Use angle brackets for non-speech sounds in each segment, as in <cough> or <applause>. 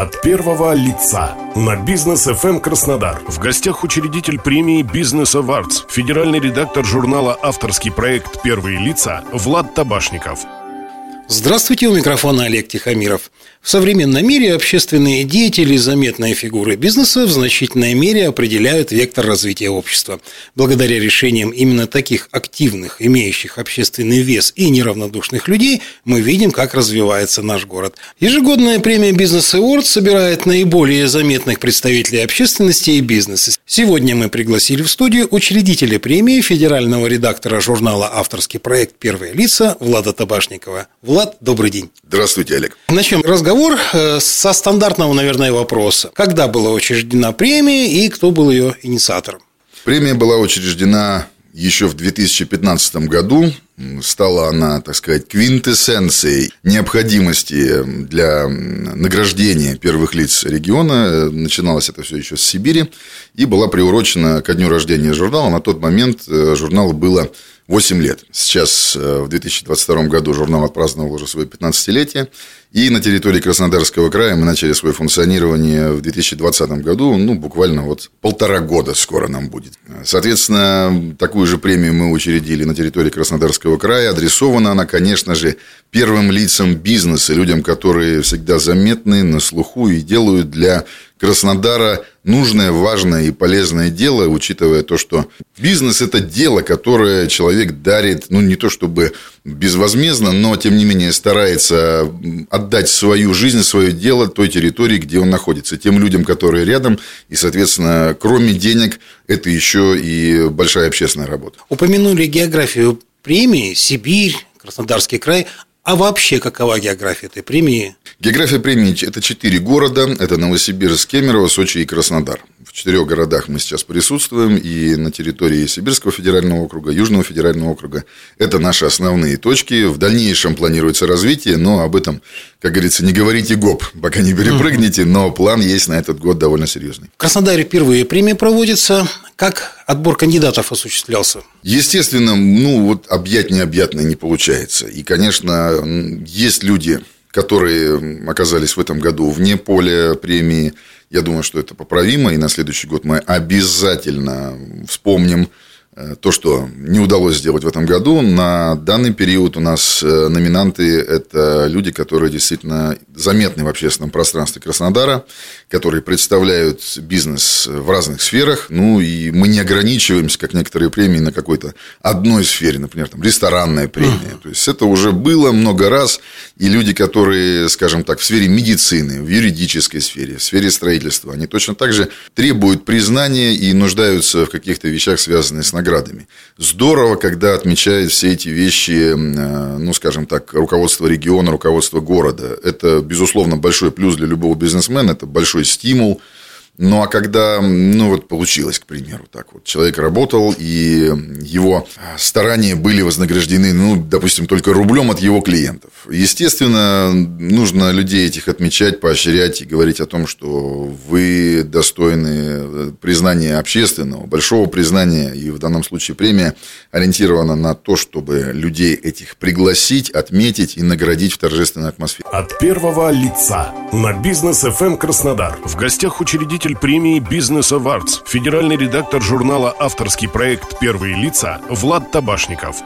От первого лица на бизнес FM Краснодар. В гостях учредитель премии Бизнес Awards, федеральный редактор журнала Авторский проект Первые лица Влад Табашников. Здравствуйте, у микрофона Олег Тихомиров. В современном мире общественные деятели, заметные фигуры бизнеса в значительной мере определяют вектор развития общества. Благодаря решениям именно таких активных, имеющих общественный вес и неравнодушных людей, мы видим, как развивается наш город. Ежегодная премия Бизнес Awards собирает наиболее заметных представителей общественности и бизнеса. Сегодня мы пригласили в студию учредителя премии, федерального редактора журнала «Авторский проект. Первые лица» Влада Табашникова. Влад, добрый день. Здравствуйте, Олег. Начнем разговор э, со стандартного, наверное, вопроса. Когда была учреждена премия и кто был ее инициатором? Премия была учреждена еще в 2015 году. Стала она, так сказать, квинтэссенцией необходимости для награждения первых лиц региона. Начиналось это все еще с Сибири и была приурочена ко дню рождения журнала. На тот момент э, журналу было 8 лет. Сейчас, э, в 2022 году, журнал отпраздновал уже свое 15-летие. И на территории Краснодарского края мы начали свое функционирование в 2020 году. Ну, буквально вот полтора года скоро нам будет. Соответственно, такую же премию мы учредили на территории Краснодарского края. Адресована она, конечно же, первым лицам бизнеса, людям, которые всегда заметны, на слуху и делают для Краснодара нужное, важное и полезное дело, учитывая то, что бизнес – это дело, которое человек дарит, ну, не то чтобы безвозмездно, но, тем не менее, старается отдать свою жизнь, свое дело той территории, где он находится, тем людям, которые рядом, и, соответственно, кроме денег, это еще и большая общественная работа. Упомянули географию премии «Сибирь», Краснодарский край. А вообще какова география этой премии? География премии – это четыре города. Это Новосибирск, Кемерово, Сочи и Краснодар. В четырех городах мы сейчас присутствуем. И на территории Сибирского федерального округа, Южного федерального округа. Это наши основные точки. В дальнейшем планируется развитие, но об этом, как говорится, не говорите гоп, пока не перепрыгнете. Но план есть на этот год довольно серьезный. В Краснодаре впервые премия проводится. Как отбор кандидатов осуществлялся? Естественно, ну вот объять необъятное не получается. И, конечно, есть люди, которые оказались в этом году вне поля премии. Я думаю, что это поправимо, и на следующий год мы обязательно вспомним Э, то, что не удалось сделать в этом году. На данный период у нас э, номинанты – это люди, которые действительно заметны в общественном пространстве Краснодара, которые представляют бизнес в разных сферах. Ну, и мы не ограничиваемся, как некоторые премии, на какой-то одной сфере, например, там, ресторанная премия. То есть, это уже было много раз. И люди, которые, скажем так, в сфере медицины, в юридической сфере, в сфере строительства, они точно так же требуют признания и нуждаются в каких-то вещах, связанных с наградами. Здорово, когда отмечают все эти вещи, э, ну, скажем так, руководство региона, руководство города. Это, безусловно, большой плюс для любого бизнесмена, это большой стимул – ну, а когда, ну, вот получилось, к примеру, так вот, человек работал, и его старания были вознаграждены, ну, допустим, только рублем от его клиентов. Естественно, нужно людей этих отмечать, поощрять и говорить о том, что вы достойны признания общественного, большого признания, и в данном случае премия ориентирована на то, чтобы людей этих пригласить, отметить и наградить в торжественной атмосфере. От первого лица на бизнес FM Краснодар в гостях учредитель победитель премии Бизнес Awards, федеральный редактор журнала «Авторский проект. Первые лица» Влад Табашников.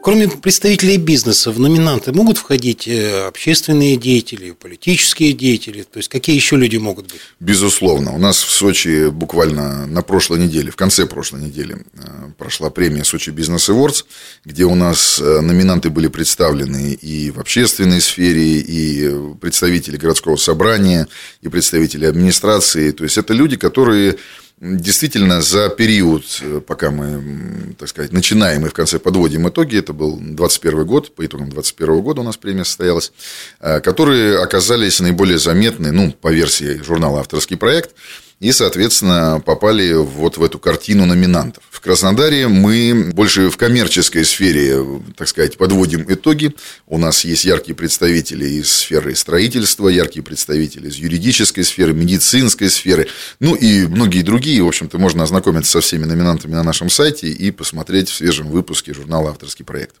Кроме представителей бизнеса, в номинанты могут входить э, общественные деятели, политические деятели? То есть, какие еще люди могут быть? Безусловно. У нас в Сочи буквально на прошлой неделе, в конце прошлой недели, э, прошла премия Сочи Бизнес Awards, где у нас э, номинанты были представлены и в общественной сфере, и представители городского собрания, и представители администрации. То есть, это люди, которые Действительно, за период, э, пока мы, так сказать, начинаем и в конце подводим итоги, это был 21 год, по итогам 21 года у нас премия состоялась, э, которые оказались наиболее заметны, ну, по версии журнала «Авторский проект», и, соответственно, попали вот в эту картину номинантов. В Краснодаре мы больше в коммерческой сфере, так сказать, подводим итоги. У нас есть яркие представители из сферы строительства, яркие представители из юридической сферы, медицинской сферы, ну и многие другие. В общем-то, можно ознакомиться со всеми номинантами на нашем сайте и посмотреть в свежем выпуске журнала «Авторский проект».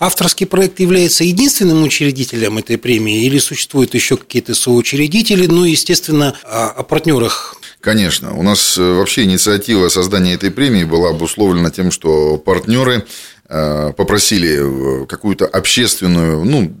Авторский проект является единственным учредителем этой премии или существуют еще какие-то соучредители? Ну, естественно, о партнерах Конечно. У нас э, вообще инициатива создания этой премии была обусловлена тем, что партнеры э, попросили какую-то общественную, ну,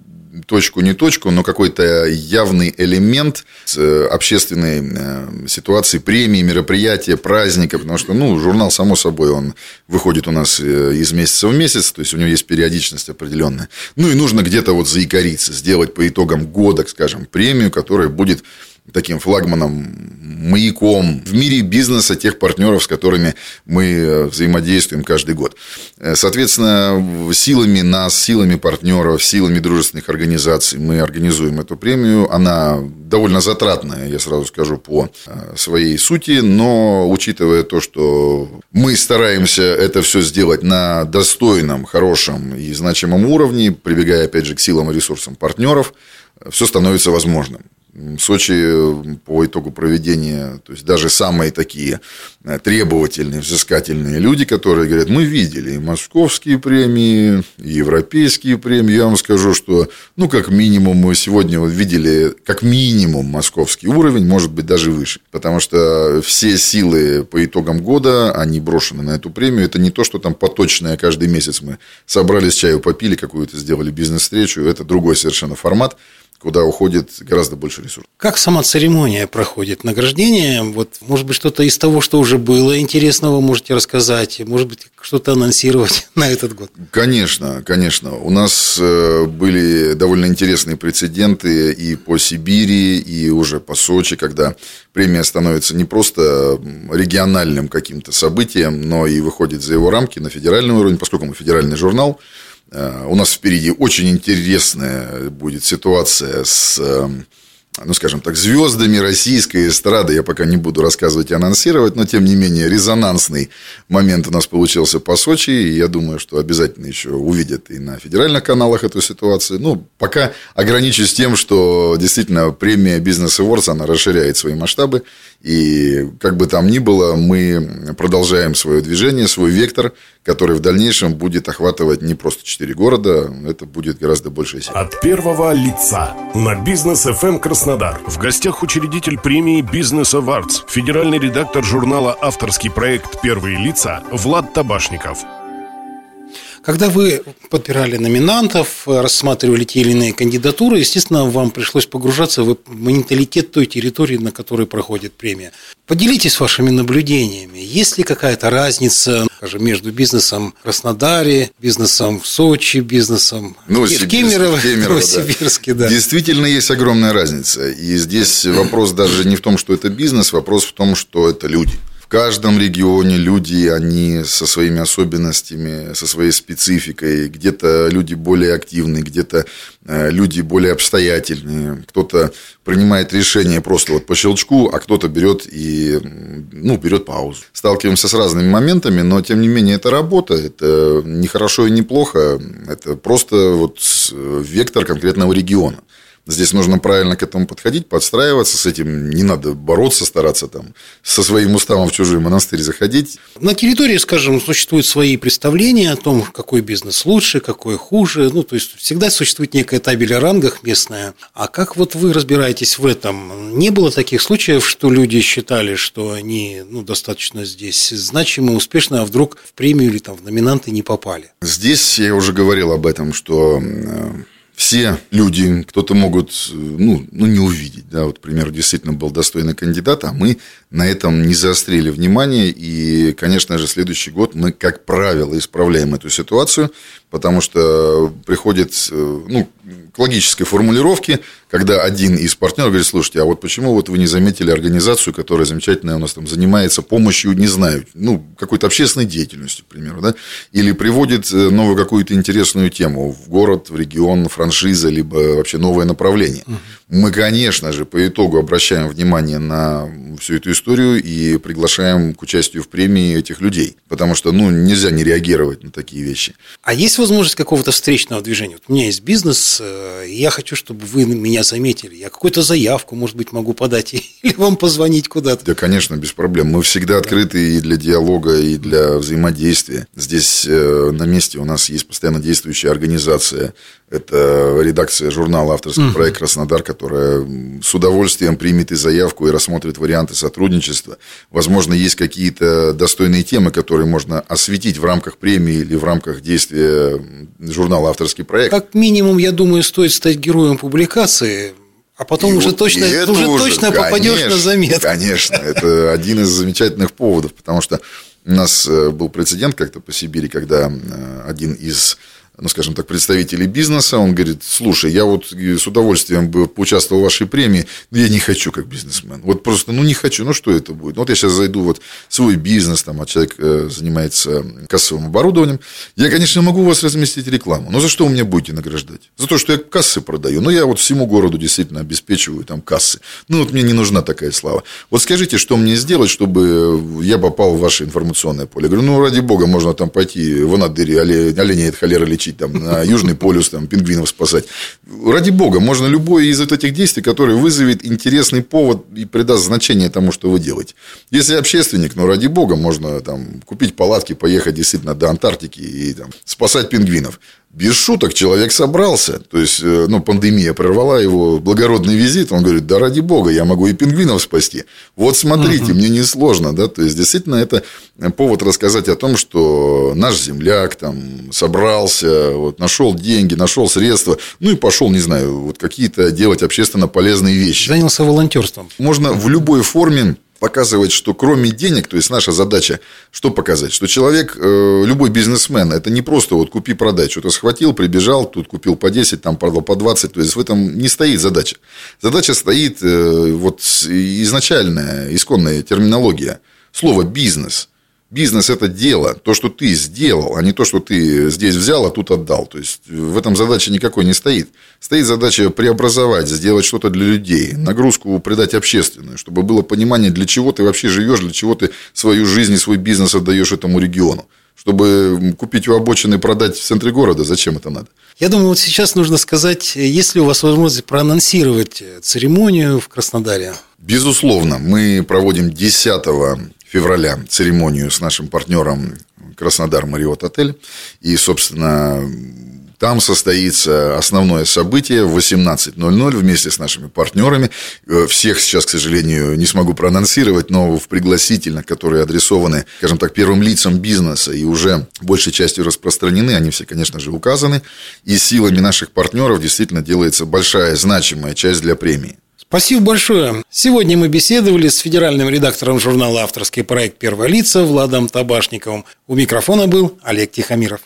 точку не точку, но какой-то явный элемент э, общественной э, ситуации, премии, мероприятия, праздника, потому что, ну, журнал, само собой, он выходит у нас э, из месяца в месяц, то есть, у него есть периодичность определенная. Ну, и нужно где-то вот заикариться, сделать по итогам года, скажем, премию, которая будет таким флагманом, маяком в мире бизнеса тех партнеров, с которыми мы э, взаимодействуем каждый год. Э, соответственно, силами нас, силами партнеров, силами дружественных организаций мы организуем эту премию. Она довольно затратная, я сразу скажу, по э, своей сути, но учитывая то, что мы стараемся это все сделать на достойном, хорошем и значимом уровне, прибегая, опять же, к силам и ресурсам партнеров, все становится возможным. Сочи по итогу проведения, то есть даже самые такие э, требовательные, взыскательные люди, которые говорят, мы видели и московские премии, и европейские премии, я вам скажу, что, ну, как минимум, мы сегодня видели, как минимум, московский уровень, может быть, даже выше, потому что все силы по итогам года, они брошены на эту премию, это не то, что там поточное каждый месяц мы собрались чаю, попили какую-то, сделали бизнес-встречу, это другой совершенно формат, куда уходит гораздо больше ресурсов. Как сама церемония проходит? Награждение? Вот, может быть, что-то из того, что уже было интересного, можете рассказать? Может быть, что-то анонсировать <laughs> на этот год? Конечно, конечно. У нас э, были довольно интересные прецеденты и по Сибири, и уже по Сочи, когда премия становится не просто региональным каким-то событием, но и выходит за его рамки на федеральный уровень, поскольку мы федеральный журнал, у нас впереди очень интересная будет ситуация с эм, ну, скажем так, звездами российской эстрады. Я пока не буду рассказывать и анонсировать, но, тем не менее, резонансный момент у нас получился по Сочи. И я думаю, что обязательно еще увидят и на федеральных каналах эту ситуацию. Ну, пока ограничусь тем, что действительно премия Business Awards, она расширяет свои масштабы. И как бы там ни было, мы продолжаем свое движение, свой вектор, который в дальнейшем будет охватывать не просто четыре города, это будет гораздо больше. От первого лица на бизнес FM Краснодар. В гостях учредитель премии Business Awards, федеральный редактор журнала «Авторский проект. Первые лица» Влад Табашников. Когда вы подбирали номинантов, рассматривали те или иные кандидатуры, естественно, вам пришлось погружаться в менталитет той территории, на которой проходит премия. Поделитесь вашими наблюдениями. Есть ли какая-то разница скажем, между бизнесом в Краснодаре, бизнесом в Сочи, бизнесом ну, в Кемерово, Кемерово, Новосибирске? Да. Действительно, есть огромная разница. И здесь вопрос даже не в том, что это бизнес, вопрос в том, что это люди каждом регионе люди, они со своими особенностями, со своей спецификой. Где-то люди более активные, где-то э, люди более обстоятельные. Кто-то принимает решение просто вот по щелчку, а кто-то берет и ну, берет паузу. Сталкиваемся с разными моментами, но тем не менее это работа, это не хорошо и не плохо, это просто вот вектор конкретного региона. Здесь нужно правильно к этому подходить, подстраиваться с этим. Не надо бороться, стараться там со своим уставом в чужой монастырь заходить. На территории, скажем, существуют свои представления о том, какой бизнес лучше, какой хуже. Ну, то есть, всегда существует некая табель о рангах местная. А как вот вы разбираетесь в этом? Не было таких случаев, что люди считали, что они ну, достаточно здесь значимы, успешны, а вдруг в премию или там в номинанты не попали? Здесь я уже говорил об этом, что э, все люди, кто-то могут, ну, ну, не увидеть, да, вот, к примеру, действительно был достойный кандидат, а мы на этом не заострили внимание, и, конечно же, следующий год мы, как правило, исправляем эту ситуацию, потому что приходит, э, ну, к логической формулировке, когда один из партнеров говорит, слушайте, а вот почему вот вы не заметили организацию, которая замечательная у нас там занимается помощью, не знаю, ну, какой-то общественной деятельностью, к примеру, да, или приводит э, новую какую-то интересную тему в город, в регион, франшиза, либо вообще новое направление. Угу. Мы, конечно же, по итогу обращаем внимание на всю эту историю и приглашаем к участию в премии этих людей, потому что, ну, нельзя не реагировать на такие вещи. А есть возможность какого-то встречного движения? Вот у меня есть бизнес, э, я хочу, чтобы вы меня заметили. Я какую-то заявку, может быть, могу подать <laughs> или вам позвонить куда-то. Да, конечно, без проблем. Мы всегда открыты и для диалога, и для взаимодействия. Здесь э, на месте у нас есть постоянно действующая организация. Это редакция журнала «Авторский uh-huh. проект Краснодар», которая с удовольствием примет и заявку, и рассмотрит варианты сотрудничества. Возможно, есть какие-то достойные темы, которые можно осветить в рамках премии или в рамках действия журнала «Авторский проект». Как минимум, я думаю, стоит стать героем публикации а потом и уже вот, точно, уже, уже точно конечно, попадешь на заметку. Конечно, это один из замечательных поводов, потому что у нас э, был прецедент как-то по Сибири, когда э, один из ну, скажем так, представителей бизнеса, он говорит, слушай, я вот с удовольствием бы поучаствовал в вашей премии, но я не хочу как бизнесмен. Вот просто, ну, не хочу, ну, что это будет? Ну, вот я сейчас зайду вот в свой бизнес, там, а человек э, занимается кассовым оборудованием. Я, конечно, могу у вас разместить рекламу, но за что вы меня будете награждать? За то, что я кассы продаю. Ну, я вот всему городу действительно обеспечиваю там кассы. Ну, вот мне не нужна такая слава. Вот скажите, что мне сделать, чтобы я попал в ваше информационное поле? Я говорю, ну, ради бога, можно там пойти в Анадыре оленей от холеры лечить лечить, там, на Южный полюс там, пингвинов спасать. Ради бога, можно любое из этих действий, которое вызовет интересный повод и придаст значение тому, что вы делаете. Если общественник, ну, ради бога, можно там, купить палатки, поехать действительно до Антарктики и там, спасать пингвинов без шуток человек собрался. То есть, э, ну, пандемия прервала его благородный визит. Он говорит, да ради бога, я могу и пингвинов спасти. Вот смотрите, угу. мне несложно. Да? То есть, действительно, это повод рассказать о том, что наш земляк там собрался, вот, нашел деньги, нашел средства, ну и пошел, не знаю, вот какие-то делать общественно полезные вещи. Занялся волонтерством. Можно в любой форме показывать, что кроме денег, то есть наша задача, что показать, что человек, э, любой бизнесмен, это не просто вот купи-продай, что-то схватил, прибежал, тут купил по 10, там продал по 20, то есть в этом не стоит задача. Задача стоит э, вот изначальная, исконная терминология, слово бизнес – Бизнес – это дело, то, что ты сделал, а не то, что ты здесь взял, а тут отдал. То есть, в этом задача никакой не стоит. Стоит задача преобразовать, сделать что-то для людей, нагрузку придать общественную, чтобы было понимание, для чего ты вообще живешь, для чего ты свою жизнь и свой бизнес отдаешь этому региону. Чтобы купить у обочины и продать в центре города, зачем это надо? Я думаю, вот сейчас нужно сказать, есть ли у вас возможность проанонсировать церемонию в Краснодаре? Безусловно, мы проводим 10 февраля церемонию с нашим партнером Краснодар Мариот Отель. И, собственно, там состоится основное событие в 18.00 вместе с нашими партнерами. Э, всех сейчас, к сожалению, не смогу проанонсировать, но в пригласительных, которые адресованы, скажем так, первым лицам бизнеса и уже большей частью распространены, они все, конечно же, указаны. И силами наших партнеров действительно делается большая значимая часть для премии. Спасибо большое. Сегодня мы беседовали с федеральным редактором журнала «Авторский проект. Первое лица» Владом Табашниковым. У микрофона был Олег Тихомиров.